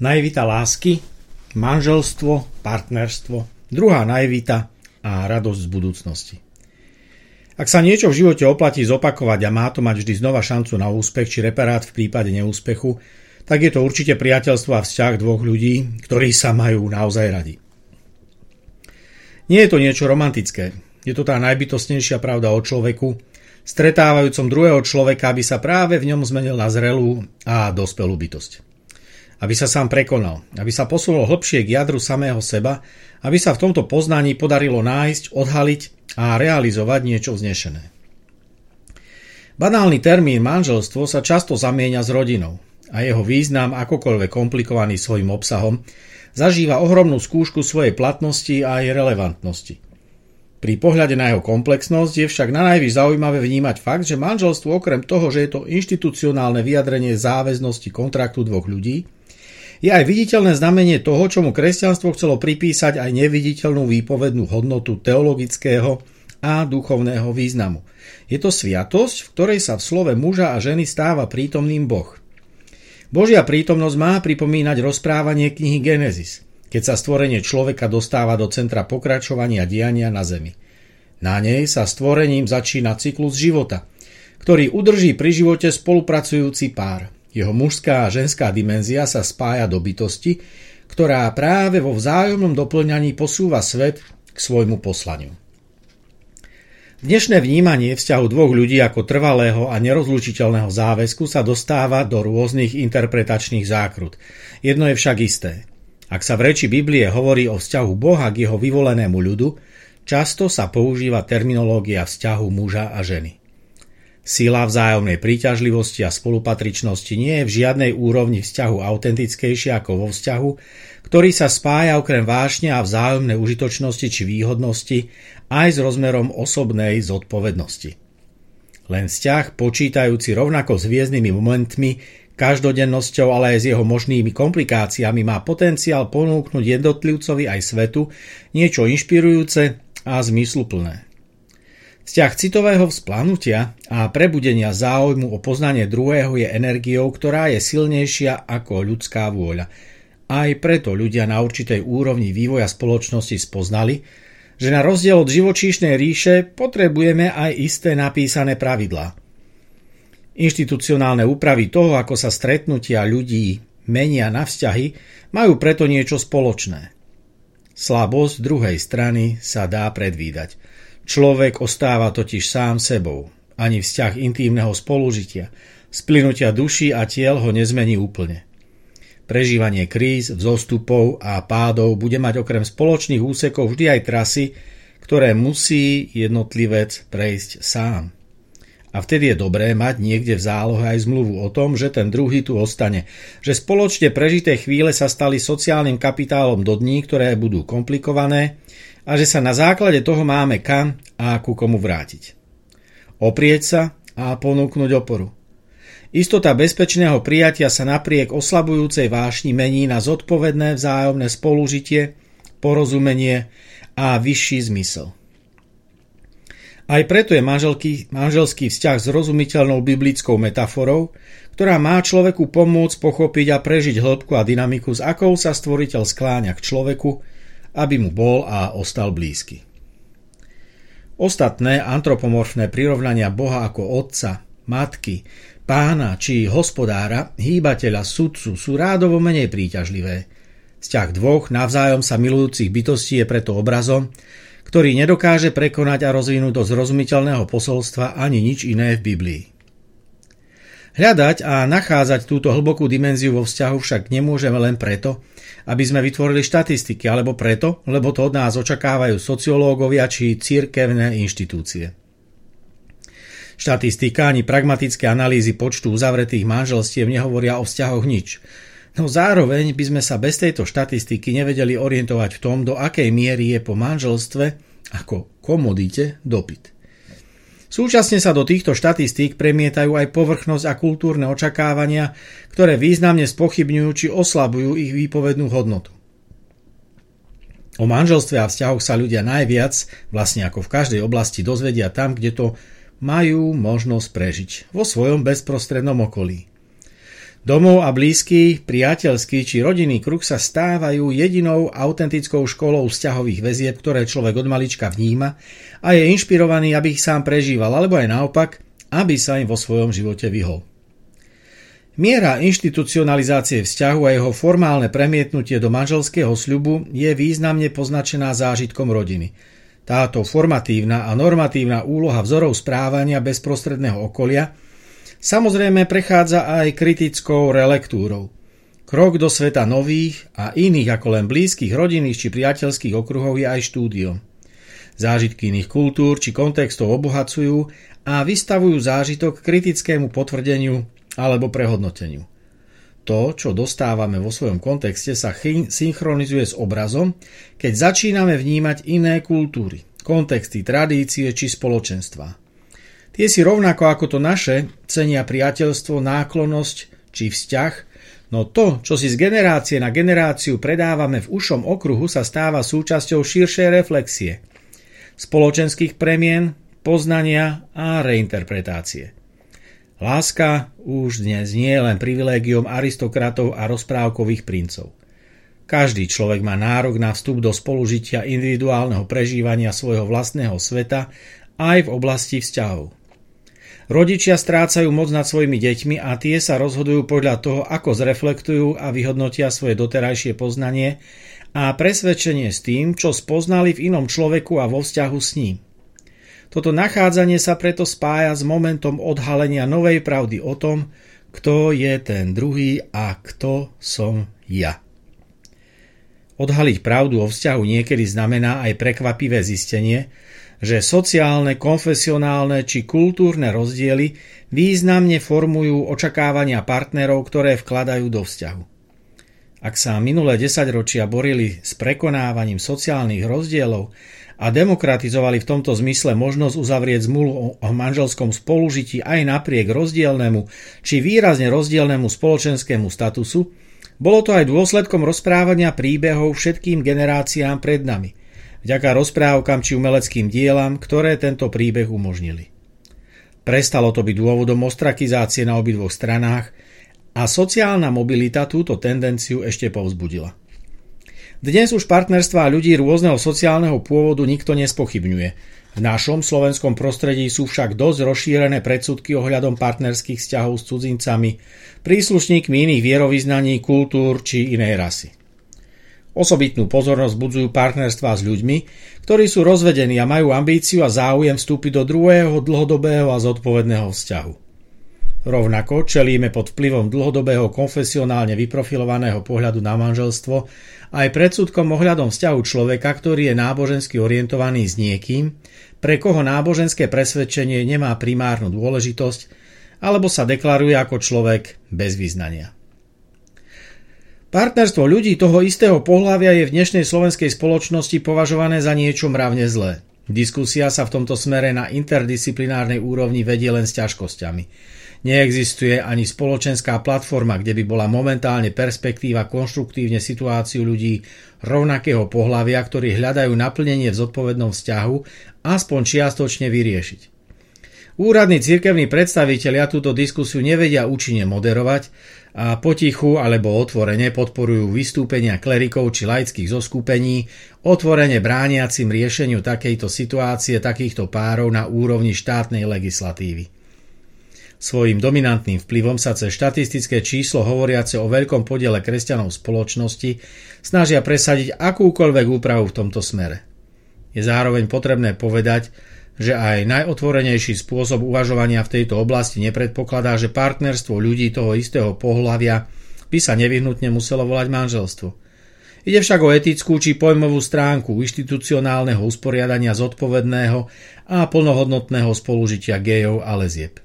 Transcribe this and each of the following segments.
Najvita lásky, manželstvo, partnerstvo, druhá najvita a radosť z budúcnosti. Ak sa niečo v živote oplatí zopakovať a má to mať vždy znova šancu na úspech či reparát v prípade neúspechu, tak je to určite priateľstvo a vzťah dvoch ľudí, ktorí sa majú naozaj radi. Nie je to niečo romantické, je to tá najbytostnejšia pravda o človeku, stretávajúcom druhého človeka, aby sa práve v ňom zmenil na zrelú a dospelú bytosť aby sa sám prekonal, aby sa posunul hlbšie k jadru samého seba, aby sa v tomto poznaní podarilo nájsť, odhaliť a realizovať niečo vznešené. Banálny termín manželstvo sa často zamieňa s rodinou a jeho význam, akokoľvek komplikovaný svojim obsahom, zažíva ohromnú skúšku svojej platnosti a aj relevantnosti. Pri pohľade na jeho komplexnosť je však na najvyš zaujímavé vnímať fakt, že manželstvo okrem toho, že je to inštitucionálne vyjadrenie záväznosti kontraktu dvoch ľudí, je aj viditeľné znamenie toho, čomu kresťanstvo chcelo pripísať aj neviditeľnú výpovednú hodnotu teologického a duchovného významu. Je to sviatosť, v ktorej sa v slove muža a ženy stáva prítomným Boh. Božia prítomnosť má pripomínať rozprávanie knihy Genesis, keď sa stvorenie človeka dostáva do centra pokračovania diania na zemi. Na nej sa stvorením začína cyklus života, ktorý udrží pri živote spolupracujúci pár – jeho mužská a ženská dimenzia sa spája do bytosti, ktorá práve vo vzájomnom doplňaní posúva svet k svojmu poslaniu. Dnešné vnímanie vzťahu dvoch ľudí ako trvalého a nerozlučiteľného záväzku sa dostáva do rôznych interpretačných zákrut. Jedno je však isté. Ak sa v reči Biblie hovorí o vzťahu Boha k jeho vyvolenému ľudu, často sa používa terminológia vzťahu muža a ženy. Sila vzájomnej príťažlivosti a spolupatričnosti nie je v žiadnej úrovni vzťahu autentickejšia ako vo vzťahu, ktorý sa spája okrem vášne a vzájomnej užitočnosti či výhodnosti aj s rozmerom osobnej zodpovednosti. Len vzťah počítajúci rovnako s hviezdnymi momentmi, každodennosťou, ale aj s jeho možnými komplikáciami má potenciál ponúknuť jednotlivcovi aj svetu niečo inšpirujúce a zmysluplné. Vzťah citového vzplanutia a prebudenia záujmu o poznanie druhého je energiou, ktorá je silnejšia ako ľudská vôľa. Aj preto ľudia na určitej úrovni vývoja spoločnosti spoznali, že na rozdiel od živočíšnej ríše potrebujeme aj isté napísané pravidlá. Inštitucionálne úpravy toho, ako sa stretnutia ľudí menia na vzťahy, majú preto niečo spoločné. Slabosť druhej strany sa dá predvídať – Človek ostáva totiž sám sebou. Ani vzťah intímneho spolužitia, splynutia duší a tiel ho nezmení úplne. Prežívanie kríz, vzostupov a pádov bude mať okrem spoločných úsekov vždy aj trasy, ktoré musí jednotlivec prejsť sám. A vtedy je dobré mať niekde v zálohe aj zmluvu o tom, že ten druhý tu ostane. Že spoločne prežité chvíle sa stali sociálnym kapitálom do dní, ktoré budú komplikované a že sa na základe toho máme kam a ku komu vrátiť. Oprieť sa a ponúknuť oporu. Istota bezpečného prijatia sa napriek oslabujúcej vášni mení na zodpovedné vzájomné spolužitie, porozumenie a vyšší zmysel. Aj preto je manželky, manželský vzťah zrozumiteľnou biblickou metaforou, ktorá má človeku pomôcť pochopiť a prežiť hĺbku a dynamiku, s akou sa stvoriteľ skláňa k človeku, aby mu bol a ostal blízky. Ostatné antropomorfné prirovnania Boha ako otca, matky, pána či hospodára, hýbateľa, sudcu sú rádovo menej príťažlivé. Vzťah dvoch navzájom sa milujúcich bytostí je preto obrazom, ktorý nedokáže prekonať a rozvinúť do zrozumiteľného posolstva ani nič iné v Biblii. Hľadať a nachádzať túto hlbokú dimenziu vo vzťahu však nemôžeme len preto, aby sme vytvorili štatistiky, alebo preto, lebo to od nás očakávajú sociológovia či církevné inštitúcie. Štatistika ani pragmatické analýzy počtu uzavretých manželstiev nehovoria o vzťahoch nič. No zároveň by sme sa bez tejto štatistiky nevedeli orientovať v tom, do akej miery je po manželstve ako komodite dopyt. Súčasne sa do týchto štatistík premietajú aj povrchnosť a kultúrne očakávania, ktoré významne spochybňujú či oslabujú ich výpovednú hodnotu. O manželstve a vzťahoch sa ľudia najviac, vlastne ako v každej oblasti, dozvedia tam, kde to majú možnosť prežiť, vo svojom bezprostrednom okolí. Domov a blízky, priateľský či rodinný kruh sa stávajú jedinou autentickou školou vzťahových väzieb, ktoré človek od malička vníma a je inšpirovaný, aby ich sám prežíval, alebo aj naopak, aby sa im vo svojom živote vyhol. Miera inštitucionalizácie vzťahu a jeho formálne premietnutie do manželského sľubu je významne poznačená zážitkom rodiny. Táto formatívna a normatívna úloha vzorov správania bezprostredného okolia Samozrejme prechádza aj kritickou relektúrou. Krok do sveta nových a iných ako len blízkych rodinných či priateľských okruhov je aj štúdiom. Zážitky iných kultúr či kontextov obohacujú a vystavujú zážitok kritickému potvrdeniu alebo prehodnoteniu. To, čo dostávame vo svojom kontexte, sa synchronizuje s obrazom, keď začíname vnímať iné kultúry, kontexty, tradície či spoločenstva. Tie si rovnako ako to naše cenia priateľstvo, náklonosť či vzťah, no to, čo si z generácie na generáciu predávame v ušom okruhu, sa stáva súčasťou širšej reflexie, spoločenských premien, poznania a reinterpretácie. Láska už dnes nie je len privilégiom aristokratov a rozprávkových princov. Každý človek má nárok na vstup do spolužitia individuálneho prežívania svojho vlastného sveta aj v oblasti vzťahov. Rodičia strácajú moc nad svojimi deťmi a tie sa rozhodujú podľa toho, ako zreflektujú a vyhodnotia svoje doterajšie poznanie a presvedčenie s tým, čo spoznali v inom človeku a vo vzťahu s ním. Toto nachádzanie sa preto spája s momentom odhalenia novej pravdy o tom, kto je ten druhý a kto som ja. Odhaliť pravdu o vzťahu niekedy znamená aj prekvapivé zistenie, že sociálne, konfesionálne či kultúrne rozdiely významne formujú očakávania partnerov, ktoré vkladajú do vzťahu. Ak sa minulé desaťročia borili s prekonávaním sociálnych rozdielov a demokratizovali v tomto zmysle možnosť uzavrieť zmluvu o manželskom spolužití aj napriek rozdielnemu či výrazne rozdielnemu spoločenskému statusu, bolo to aj dôsledkom rozprávania príbehov všetkým generáciám pred nami – vďaka rozprávkam či umeleckým dielam, ktoré tento príbeh umožnili. Prestalo to byť dôvodom ostrakizácie na obidvoch stranách a sociálna mobilita túto tendenciu ešte povzbudila. Dnes už partnerstvá ľudí rôzneho sociálneho pôvodu nikto nespochybňuje. V našom slovenskom prostredí sú však dosť rozšírené predsudky ohľadom partnerských vzťahov s cudzincami, príslušníkmi iných vierovýznaní, kultúr či inej rasy. Osobitnú pozornosť budzujú partnerstvá s ľuďmi, ktorí sú rozvedení a majú ambíciu a záujem vstúpiť do druhého dlhodobého a zodpovedného vzťahu. Rovnako čelíme pod vplyvom dlhodobého konfesionálne vyprofilovaného pohľadu na manželstvo aj predsudkom ohľadom vzťahu človeka, ktorý je nábožensky orientovaný s niekým, pre koho náboženské presvedčenie nemá primárnu dôležitosť, alebo sa deklaruje ako človek bez vyznania. Partnerstvo ľudí toho istého pohľavia je v dnešnej slovenskej spoločnosti považované za niečo mravne zlé. Diskusia sa v tomto smere na interdisciplinárnej úrovni vedie len s ťažkosťami. Neexistuje ani spoločenská platforma, kde by bola momentálne perspektíva konštruktívne situáciu ľudí rovnakého pohľavia, ktorí hľadajú naplnenie v zodpovednom vzťahu, aspoň čiastočne vyriešiť. Úradní cirkevní predstavitelia túto diskusiu nevedia účinne moderovať, a potichu alebo otvorene podporujú vystúpenia klerikov či laických zoskupení, otvorene brániacim riešeniu takejto situácie takýchto párov na úrovni štátnej legislatívy. Svojím dominantným vplyvom sa cez štatistické číslo hovoriace o veľkom podiele kresťanov spoločnosti snažia presadiť akúkoľvek úpravu v tomto smere. Je zároveň potrebné povedať, že aj najotvorenejší spôsob uvažovania v tejto oblasti nepredpokladá, že partnerstvo ľudí toho istého pohľavia by sa nevyhnutne muselo volať manželstvo. Ide však o etickú či pojmovú stránku inštitucionálneho usporiadania zodpovedného a plnohodnotného spolužitia gejov a lezieb.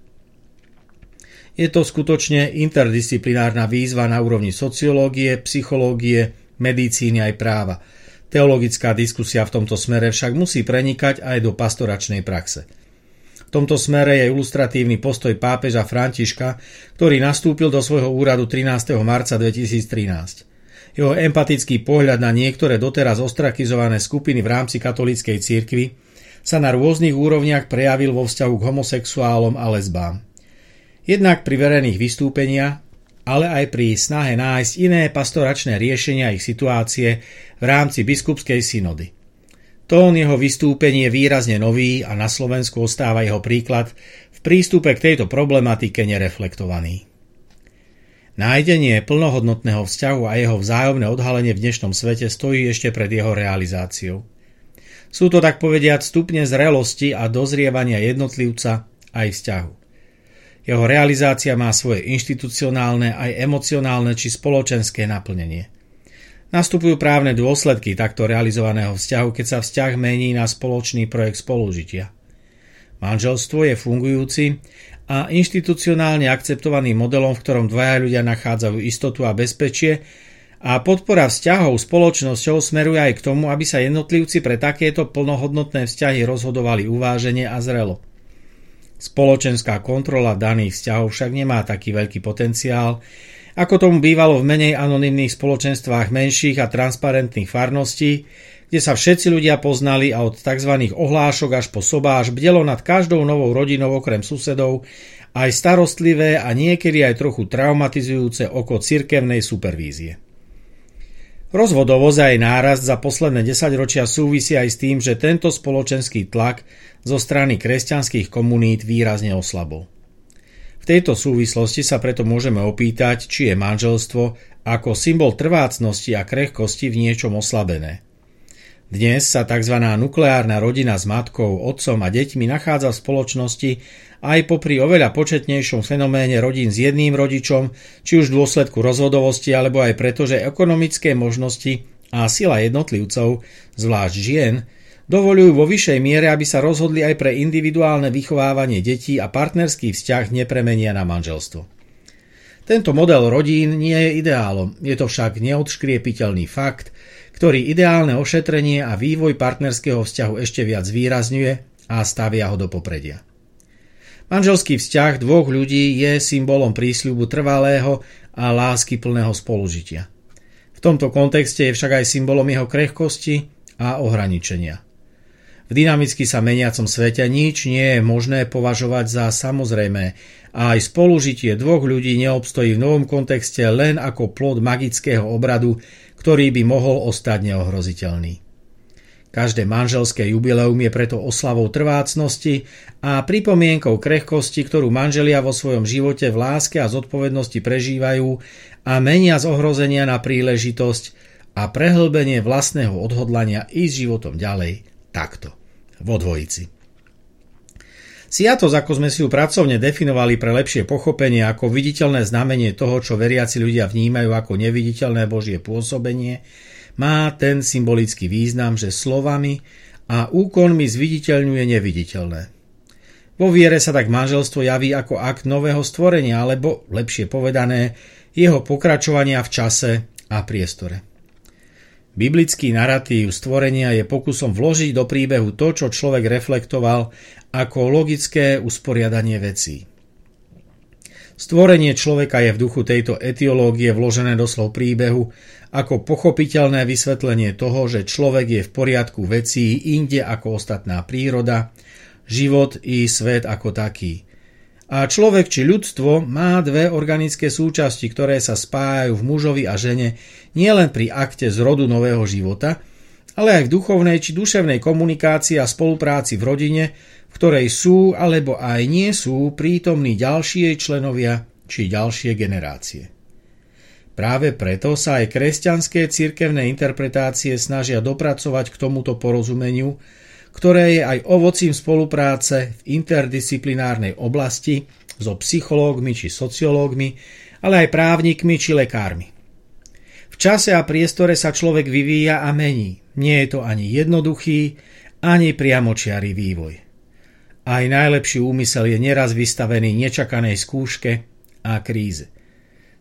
Je to skutočne interdisciplinárna výzva na úrovni sociológie, psychológie, medicíny aj práva – Teologická diskusia v tomto smere však musí prenikať aj do pastoračnej praxe. V tomto smere je ilustratívny postoj pápeža Františka, ktorý nastúpil do svojho úradu 13. marca 2013. Jeho empatický pohľad na niektoré doteraz ostrakizované skupiny v rámci katolíckej cirkvi sa na rôznych úrovniach prejavil vo vzťahu k homosexuálom a lesbám. Jednak pri verejných vystúpeniach, ale aj pri snahe nájsť iné pastoračné riešenia ich situácie v rámci biskupskej synody. Tón jeho vystúpení je výrazne nový a na Slovensku ostáva jeho príklad v prístupe k tejto problematike nereflektovaný. Nájdenie plnohodnotného vzťahu a jeho vzájomné odhalenie v dnešnom svete stojí ešte pred jeho realizáciou. Sú to tak povediať stupne zrelosti a dozrievania jednotlivca aj vzťahu. Jeho realizácia má svoje inštitucionálne aj emocionálne či spoločenské naplnenie. Nastupujú právne dôsledky takto realizovaného vzťahu, keď sa vzťah mení na spoločný projekt spolužitia. Manželstvo je fungujúci a inštitucionálne akceptovaným modelom, v ktorom dvaja ľudia nachádzajú istotu a bezpečie a podpora vzťahov spoločnosťou smeruje aj k tomu, aby sa jednotlivci pre takéto plnohodnotné vzťahy rozhodovali uvážene a zrelo. Spoločenská kontrola daných vzťahov však nemá taký veľký potenciál, ako tomu bývalo v menej anonymných spoločenstvách menších a transparentných farností, kde sa všetci ľudia poznali a od tzv. ohlášok až po sobáš bdelo nad každou novou rodinou okrem susedov aj starostlivé a niekedy aj trochu traumatizujúce oko cirkevnej supervízie. Rozvodovosť aj nárast za posledné desaťročia súvisí aj s tým, že tento spoločenský tlak zo strany kresťanských komunít výrazne oslabol. V tejto súvislosti sa preto môžeme opýtať, či je manželstvo ako symbol trvácnosti a krehkosti v niečom oslabené. Dnes sa tzv. nukleárna rodina s matkou, otcom a deťmi nachádza v spoločnosti aj popri oveľa početnejšom fenoméne rodín s jedným rodičom, či už v dôsledku rozhodovosti, alebo aj preto, že ekonomické možnosti a sila jednotlivcov, zvlášť žien, dovolujú vo vyššej miere, aby sa rozhodli aj pre individuálne vychovávanie detí a partnerský vzťah nepremenia na manželstvo. Tento model rodín nie je ideálom, je to však neodškriepiteľný fakt, ktorý ideálne ošetrenie a vývoj partnerského vzťahu ešte viac zvýrazňuje a stavia ho do popredia. Manželský vzťah dvoch ľudí je symbolom prísľubu trvalého a lásky plného spolužitia. V tomto kontexte je však aj symbolom jeho krehkosti a ohraničenia. V dynamicky sa meniacom svete nič nie je možné považovať za samozrejmé a aj spolužitie dvoch ľudí neobstojí v novom kontexte len ako plod magického obradu, ktorý by mohol ostať neohroziteľný. Každé manželské jubileum je preto oslavou trvácnosti a pripomienkou krehkosti, ktorú manželia vo svojom živote v láske a zodpovednosti prežívajú a menia z ohrozenia na príležitosť a prehlbenie vlastného odhodlania ísť životom ďalej takto, vo dvojici. Siatosť, ako sme si ju pracovne definovali pre lepšie pochopenie ako viditeľné znamenie toho, čo veriaci ľudia vnímajú ako neviditeľné Božie pôsobenie, má ten symbolický význam, že slovami a úkonmi zviditeľňuje neviditeľné. Vo viere sa tak manželstvo javí ako akt nového stvorenia, alebo lepšie povedané, jeho pokračovania v čase a priestore. Biblický narratív stvorenia je pokusom vložiť do príbehu to, čo človek reflektoval ako logické usporiadanie vecí. Stvorenie človeka je v duchu tejto etiológie vložené do slov príbehu ako pochopiteľné vysvetlenie toho, že človek je v poriadku vecí inde ako ostatná príroda, život i svet ako taký – a človek či ľudstvo má dve organické súčasti, ktoré sa spájajú v mužovi a žene nielen pri akte zrodu nového života, ale aj v duchovnej či duševnej komunikácii a spolupráci v rodine, v ktorej sú alebo aj nie sú prítomní ďalšie členovia či ďalšie generácie. Práve preto sa aj kresťanské cirkevné interpretácie snažia dopracovať k tomuto porozumeniu, ktoré je aj ovocím spolupráce v interdisciplinárnej oblasti so psychológmi či sociológmi, ale aj právnikmi či lekármi. V čase a priestore sa človek vyvíja a mení. Nie je to ani jednoduchý, ani priamočiarý vývoj. Aj najlepší úmysel je neraz vystavený nečakanej skúške a kríze.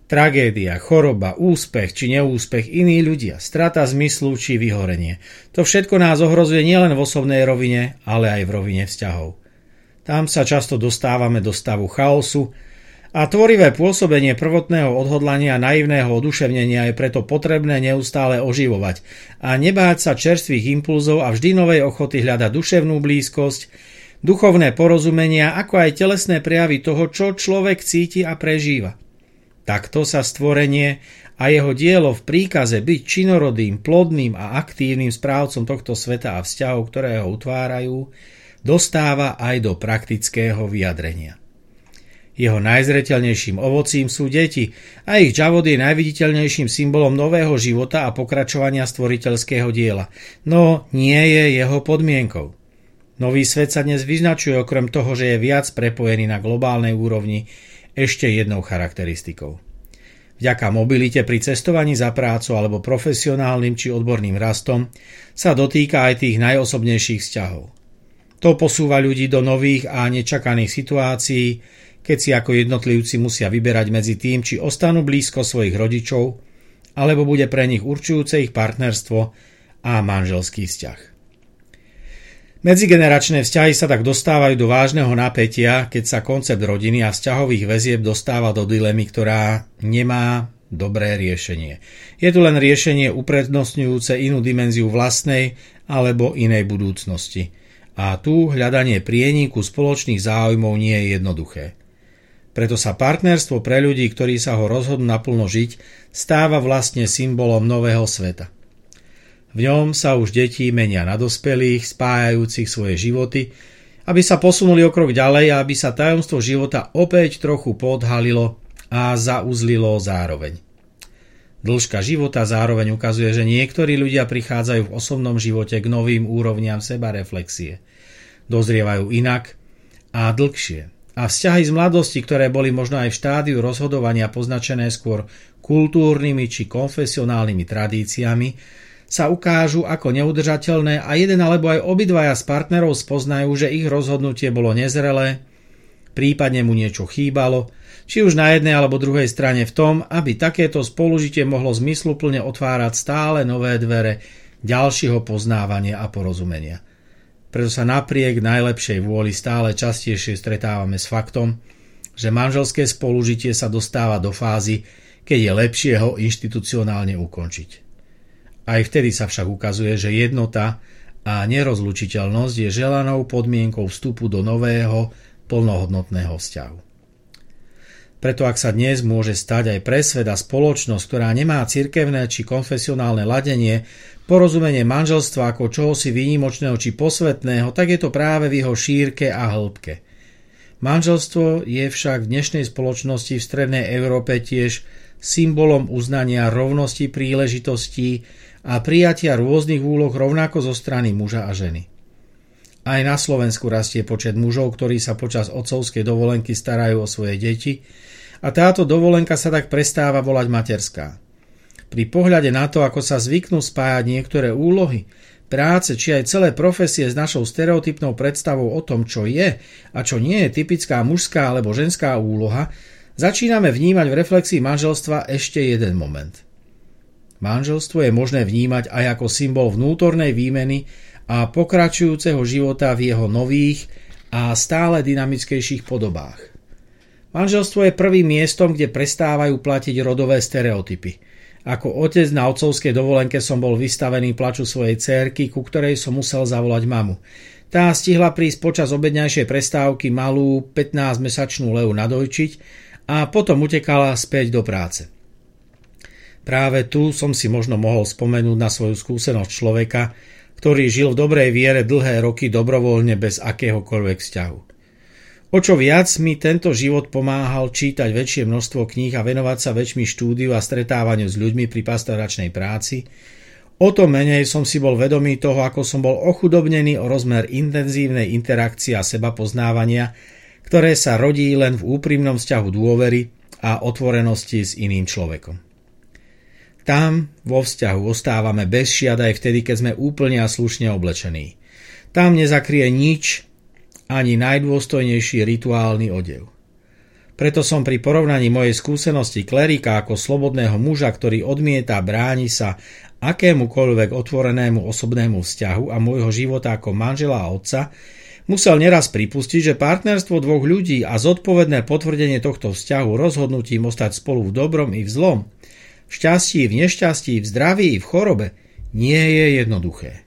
Tragédia, choroba, úspech či neúspech, iní ľudia, strata zmyslu či vyhorenie. To všetko nás ohrozuje nielen v osobnej rovine, ale aj v rovine vzťahov. Tam sa často dostávame do stavu chaosu a tvorivé pôsobenie prvotného odhodlania a naivného oduševnenia je preto potrebné neustále oživovať a nebáť sa čerstvých impulzov a vždy novej ochoty hľadať duševnú blízkosť, duchovné porozumenia, ako aj telesné prejavy toho, čo človek cíti a prežíva. Takto sa stvorenie a jeho dielo v príkaze byť činorodým, plodným a aktívnym správcom tohto sveta a vzťahov, ktoré ho utvárajú, dostáva aj do praktického vyjadrenia. Jeho najzreteľnejším ovocím sú deti a ich džavod je najviditeľnejším symbolom nového života a pokračovania stvoriteľského diela, no nie je jeho podmienkou. Nový svet sa dnes vyznačuje okrem toho, že je viac prepojený na globálnej úrovni ešte jednou charakteristikou. Vďaka mobilite pri cestovaní za prácu alebo profesionálnym či odborným rastom sa dotýka aj tých najosobnejších vzťahov. To posúva ľudí do nových a nečakaných situácií, keď si ako jednotlivci musia vyberať medzi tým, či ostanú blízko svojich rodičov, alebo bude pre nich určujúce ich partnerstvo a manželský vzťah. Medzigeneračné vzťahy sa tak dostávajú do vážneho napätia, keď sa koncept rodiny a vzťahových väzieb dostáva do dilemy, ktorá nemá dobré riešenie. Je tu len riešenie uprednostňujúce inú dimenziu vlastnej alebo inej budúcnosti. A tu hľadanie prieniku spoločných záujmov nie je jednoduché. Preto sa partnerstvo pre ľudí, ktorí sa ho rozhodnú naplno žiť, stáva vlastne symbolom nového sveta. V ňom sa už deti menia na dospelých, spájajúcich svoje životy, aby sa posunuli o krok ďalej a aby sa tajomstvo života opäť trochu podhalilo a zauzlilo zároveň. Dĺžka života zároveň ukazuje, že niektorí ľudia prichádzajú v osobnom živote k novým úrovniam sebareflexie. Dozrievajú inak a dlhšie a vzťahy z mladosti, ktoré boli možno aj v štádiu rozhodovania poznačené skôr kultúrnymi či konfesionálnymi tradíciami, sa ukážu ako neudržateľné a jeden alebo aj obidvaja z partnerov spoznajú, že ich rozhodnutie bolo nezrelé, prípadne mu niečo chýbalo, či už na jednej alebo druhej strane v tom, aby takéto spolužitie mohlo zmysluplne otvárať stále nové dvere ďalšieho poznávania a porozumenia preto sa napriek najlepšej vôli stále častejšie stretávame s faktom, že manželské spolužitie sa dostáva do fázy, keď je lepšie ho inštitucionálne ukončiť. Aj vtedy sa však ukazuje, že jednota a nerozlučiteľnosť je želanou podmienkou vstupu do nového, plnohodnotného vzťahu. Preto ak sa dnes môže stať aj pre svet a spoločnosť, ktorá nemá cirkevné či konfesionálne ladenie, porozumenie manželstva ako čohosi výnimočného či posvetného, tak je to práve v jeho šírke a hĺbke. Manželstvo je však v dnešnej spoločnosti v strednej Európe tiež symbolom uznania rovnosti príležitostí a prijatia rôznych úloh rovnako zo strany muža a ženy. Aj na Slovensku rastie počet mužov, ktorí sa počas otcovskej dovolenky starajú o svoje deti a táto dovolenka sa tak prestáva volať materská. Pri pohľade na to, ako sa zvyknú spájať niektoré úlohy, práce či aj celé profesie s našou stereotypnou predstavou o tom, čo je a čo nie je typická mužská alebo ženská úloha, začíname vnímať v reflexii manželstva ešte jeden moment. Manželstvo je možné vnímať aj ako symbol vnútornej výmeny a pokračujúceho života v jeho nových a stále dynamickejších podobách. Manželstvo je prvým miestom, kde prestávajú platiť rodové stereotypy. Ako otec na otcovskej dovolenke som bol vystavený plaču svojej cérky, ku ktorej som musel zavolať mamu. Tá stihla prísť počas obedňajšej prestávky malú 15-mesačnú Leu nadojčiť a potom utekala späť do práce. Práve tu som si možno mohol spomenúť na svoju skúsenosť človeka, ktorý žil v dobrej viere dlhé roky dobrovoľne bez akéhokoľvek vzťahu. O čo viac mi tento život pomáhal čítať väčšie množstvo kníh a venovať sa väčšmi štúdiu a stretávaniu s ľuďmi pri pastoračnej práci, o to menej som si bol vedomý toho, ako som bol ochudobnený o rozmer intenzívnej interakcie a seba poznávania, ktoré sa rodí len v úprimnom vzťahu dôvery a otvorenosti s iným človekom. Tam vo vzťahu ostávame bez šiat aj vtedy, keď sme úplne a slušne oblečení. Tam nezakrie nič, ani najdôstojnejší rituálny odev. Preto som pri porovnaní mojej skúsenosti klerika ako slobodného muža, ktorý odmieta bráni sa akémukoľvek otvorenému osobnému vzťahu a môjho života ako manžela a otca, musel neraz pripustiť, že partnerstvo dvoch ľudí a zodpovedné potvrdenie tohto vzťahu rozhodnutím ostať spolu v dobrom i v zlom, v šťastí, v nešťastí, v zdraví v chorobe, nie je jednoduché.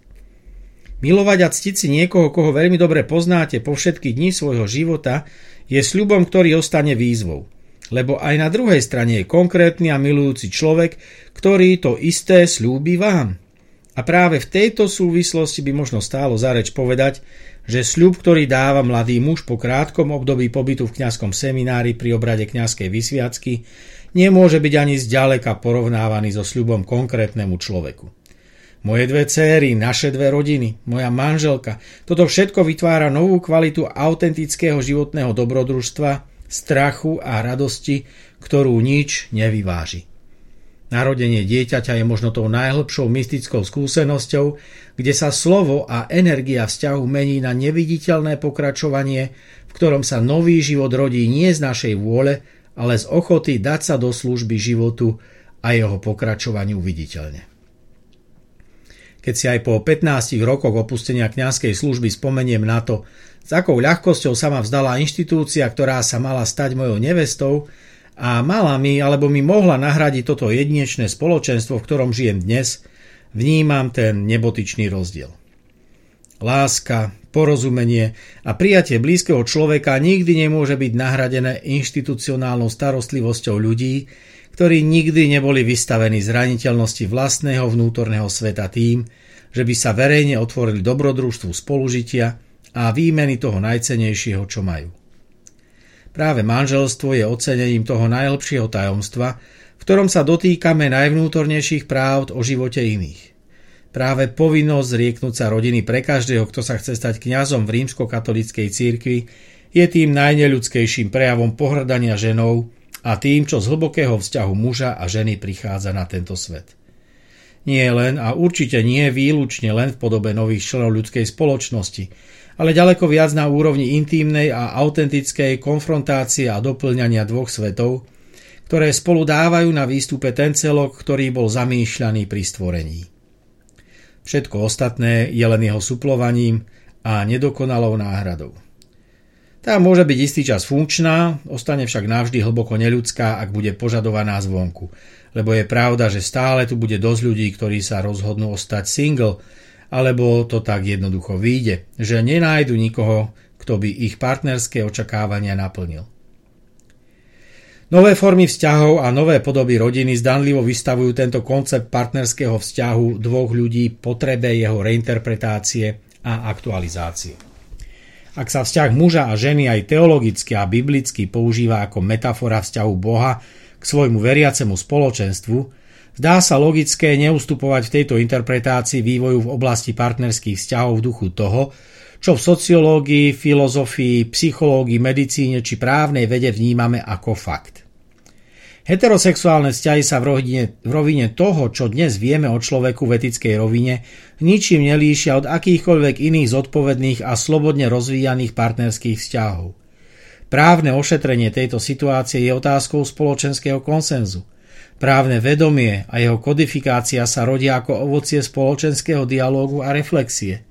Milovať a ctiť si niekoho, koho veľmi dobre poznáte po všetky dni svojho života, je sľubom, ktorý ostane výzvou. lebo aj na druhej strane je konkrétny a milujúci človek, ktorý to isté slúbi vám. A práve v tejto súvislosti by možno stálo za reč povedať, že sľub, ktorý dáva mladý muž po krátkom období pobytu v kňazskom seminári pri obrade kňazskej vysviacky, nemôže byť ani zďaleka porovnávaný so sľubom konkrétnemu človeku. Moje dve céry, naše dve rodiny, moja manželka, toto všetko vytvára novú kvalitu autentického životného dobrodružstva, strachu a radosti, ktorú nič nevyváži. Narodenie dieťaťa je možno tou najhlbšou mystickou skúsenosťou, kde sa slovo a energia vzťahu mení na neviditeľné pokračovanie, v ktorom sa nový život rodí nie z našej vôle, ale z ochoty dať sa do služby životu a jeho pokračovaniu viditeľne. Keď si aj po 15 rokoch opustenia kňazskej služby spomeniem na to, s akou ľahkosťou sa ma vzdala inštitúcia, ktorá sa mala stať mojou nevestou, a mala mi alebo mi mohla nahradiť toto jedinečné spoločenstvo, v ktorom žijem dnes, vnímam ten nebotičný rozdiel. Láska, porozumenie a prijatie blízkeho človeka nikdy nemôže byť nahradené inštitucionálnou starostlivosťou ľudí, ktorí nikdy neboli vystavení zraniteľnosti vlastného vnútorného sveta tým, že by sa verejne otvorili dobrodružstvu spolužitia a výmeny toho najcenejšieho, čo majú. Práve manželstvo je ocenením toho najlepšieho tajomstva, v ktorom sa dotýkame najvnútornejších práv o živote iných. Práve povinnosť zrieknúť sa rodiny pre každého, kto sa chce stať kňazom v rímskokatolíckej cirkvi, je tým najneľudskejším prejavom pohrdania ženou a tým, čo z hlbokého vzťahu muža a ženy prichádza na tento svet. Nie len a určite nie výlučne len v podobe nových členov ľudskej spoločnosti, ale ďaleko viac na úrovni intímnej a autentickej konfrontácie a doplňania dvoch svetov, ktoré spolu dávajú na výstupe ten celok, ktorý bol zamýšľaný pri stvorení. Všetko ostatné je len jeho suplovaním a nedokonalou náhradou. Tá môže byť istý čas funkčná, ostane však navždy hlboko neľudská, ak bude požadovaná zvonku. Lebo je pravda, že stále tu bude dosť ľudí, ktorí sa rozhodnú ostať single, alebo to tak jednoducho vyjde, že nenájdu nikoho, kto by ich partnerské očakávania naplnil. Nové formy vzťahov a nové podoby rodiny zdanlivo vystavujú tento koncept partnerského vzťahu dvoch ľudí potrebe jeho reinterpretácie a aktualizácie. Ak sa vzťah muža a ženy aj teologicky a biblicky používa ako metafora vzťahu Boha k svojmu veriacemu spoločenstvu, Zdá sa logické neustupovať v tejto interpretácii vývoju v oblasti partnerských vzťahov v duchu toho, čo v sociológii, filozofii, psychológii, medicíne či právnej vede vnímame ako fakt. Heterosexuálne vzťahy sa v rovine, v rovine toho, čo dnes vieme o človeku v etickej rovine, ničím nelíšia od akýchkoľvek iných zodpovedných a slobodne rozvíjaných partnerských vzťahov. Právne ošetrenie tejto situácie je otázkou spoločenského konsenzu – Právne vedomie a jeho kodifikácia sa rodia ako ovocie spoločenského dialógu a reflexie.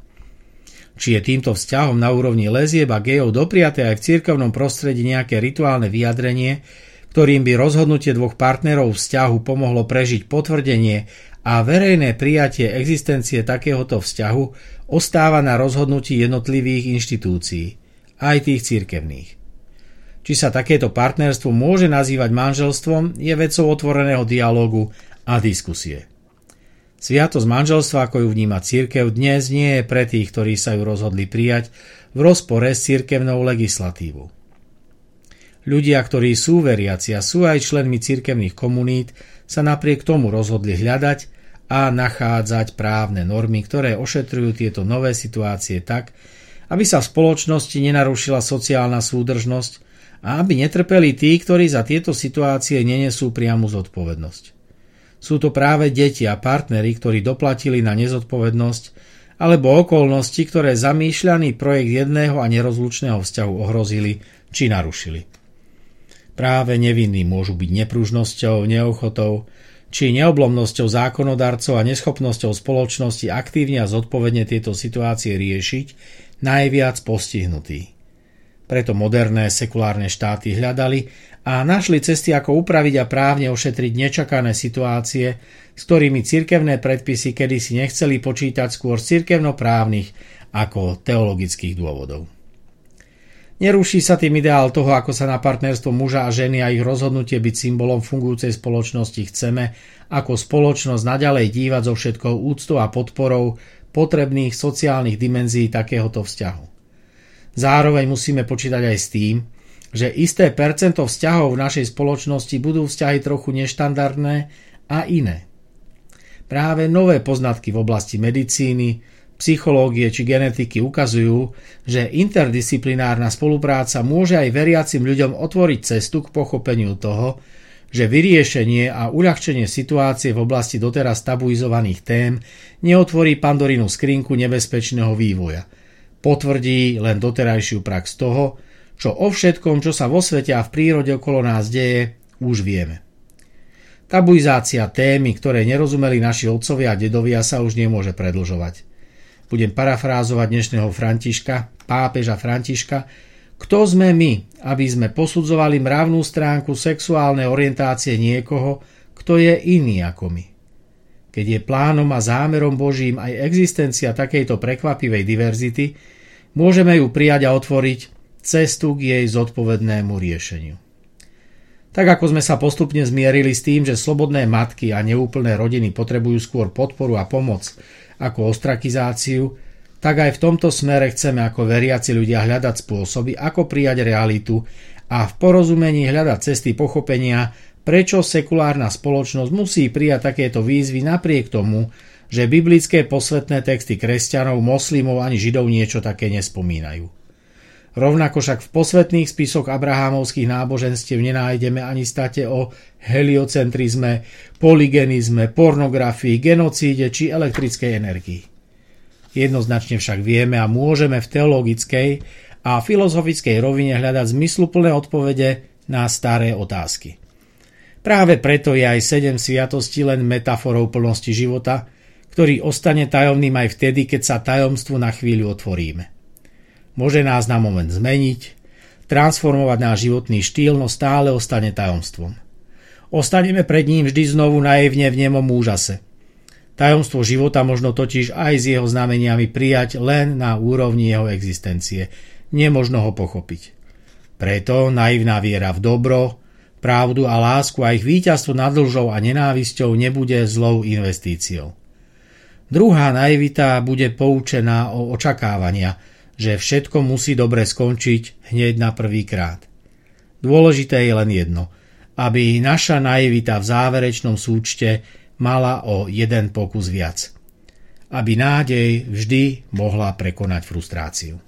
Či je týmto vzťahom na úrovni lezieb a gejov dopriaté aj v cirkevnom prostredí nejaké rituálne vyjadrenie, ktorým by rozhodnutie dvoch partnerov vzťahu pomohlo prežiť potvrdenie a verejné prijatie existencie takéhoto vzťahu ostáva na rozhodnutí jednotlivých inštitúcií, aj tých cirkevných. Či sa takéto partnerstvo môže nazývať manželstvom, je vecou otvoreného dialogu a diskusie. Sviatosť manželstva, ako ju vníma církev, dnes nie je pre tých, ktorí sa ju rozhodli prijať v rozpore s církevnou legislatívou. Ľudia, ktorí sú veriaci a sú aj členmi církevných komunít, sa napriek tomu rozhodli hľadať a nachádzať právne normy, ktoré ošetrujú tieto nové situácie tak, aby sa v spoločnosti nenarušila sociálna súdržnosť a aby netrpeli tí, ktorí za tieto situácie nenesú priamu zodpovednosť. Sú to práve deti a partnery, ktorí doplatili na nezodpovednosť alebo okolnosti, ktoré zamýšľaný projekt jedného a nerozlučného vzťahu ohrozili či narušili. Práve nevinní môžu byť nepružnosťou, neochotou či neoblomnosťou zákonodarcov a neschopnosťou spoločnosti aktívne a zodpovedne tieto situácie riešiť najviac postihnutí. Preto moderné sekulárne štáty hľadali a našli cesty, ako upraviť a právne ošetriť nečakané situácie, s ktorými cirkevné predpisy kedysi nechceli počítať skôr z cirkevnoprávnych ako teologických dôvodov. Neruší sa tým ideál toho, ako sa na partnerstvo muža a ženy a ich rozhodnutie byť symbolom fungujúcej spoločnosti chceme, ako spoločnosť naďalej dívať so všetkou úctou a podporou potrebných sociálnych dimenzií takéhoto vzťahu. Zároveň musíme počítať aj s tým, že isté percento vzťahov v našej spoločnosti budú vzťahy trochu neštandardné a iné. Práve nové poznatky v oblasti medicíny, psychológie či genetiky ukazujú, že interdisciplinárna spolupráca môže aj veriacim ľuďom otvoriť cestu k pochopeniu toho, že vyriešenie a uľahčenie situácie v oblasti doteraz tabuizovaných tém neotvorí pandorinu skrinku nebezpečného vývoja. Potvrdí len doterajšiu prax toho, čo o všetkom, čo sa vo svete a v prírode okolo nás deje, už vieme. Tabuizácia témy, ktoré nerozumeli naši otcovia a dedovia, sa už nemôže predlžovať. Budem parafrázovať dnešného Františka, pápeža Františka, kto sme my, aby sme posudzovali mravnú stránku sexuálnej orientácie niekoho, kto je iný ako my? Keď je plánom a zámerom Božím aj existencia takejto prekvapivej diverzity, môžeme ju prijať a otvoriť cestu k jej zodpovednému riešeniu. Tak ako sme sa postupne zmierili s tým, že slobodné matky a neúplné rodiny potrebujú skôr podporu a pomoc ako ostrakizáciu, tak aj v tomto smere chceme ako veriaci ľudia hľadať spôsoby, ako prijať realitu a v porozumení hľadať cesty pochopenia, prečo sekulárna spoločnosť musí prijať takéto výzvy napriek tomu, že biblické posvetné texty kresťanov, moslimov ani židov niečo také nespomínajú. Rovnako však v posvetných spisoch abrahámovských náboženstiev nenájdeme ani state o heliocentrizme, polygenizme, pornografii, genocíde či elektrickej energii. Jednoznačne však vieme a môžeme v teologickej a filozofickej rovine hľadať zmysluplné odpovede na staré otázky. Práve preto je aj sedem sviatostí len metaforou plnosti života, ktorý ostane tajomným aj vtedy, keď sa tajomstvu na chvíľu otvoríme. Môže nás na moment zmeniť, transformovať náš životný štýl, no stále ostane tajomstvom. Ostaneme pred ním vždy znovu naivne v nemom úžase. Tajomstvo života možno totiž aj s jeho znameniami prijať len na úrovni jeho existencie. Nemožno ho pochopiť. Preto naivná viera v dobro, pravdu a lásku a ich víťazstvo nad lžou a nenávisťou nebude zlou investíciou. Druhá naivita bude poučená o očakávania, že všetko musí dobre skončiť hneď na prvý krát. Dôležité je len jedno, aby naša naivita v záverečnom súčte mala o jeden pokus viac. Aby nádej vždy mohla prekonať frustráciu.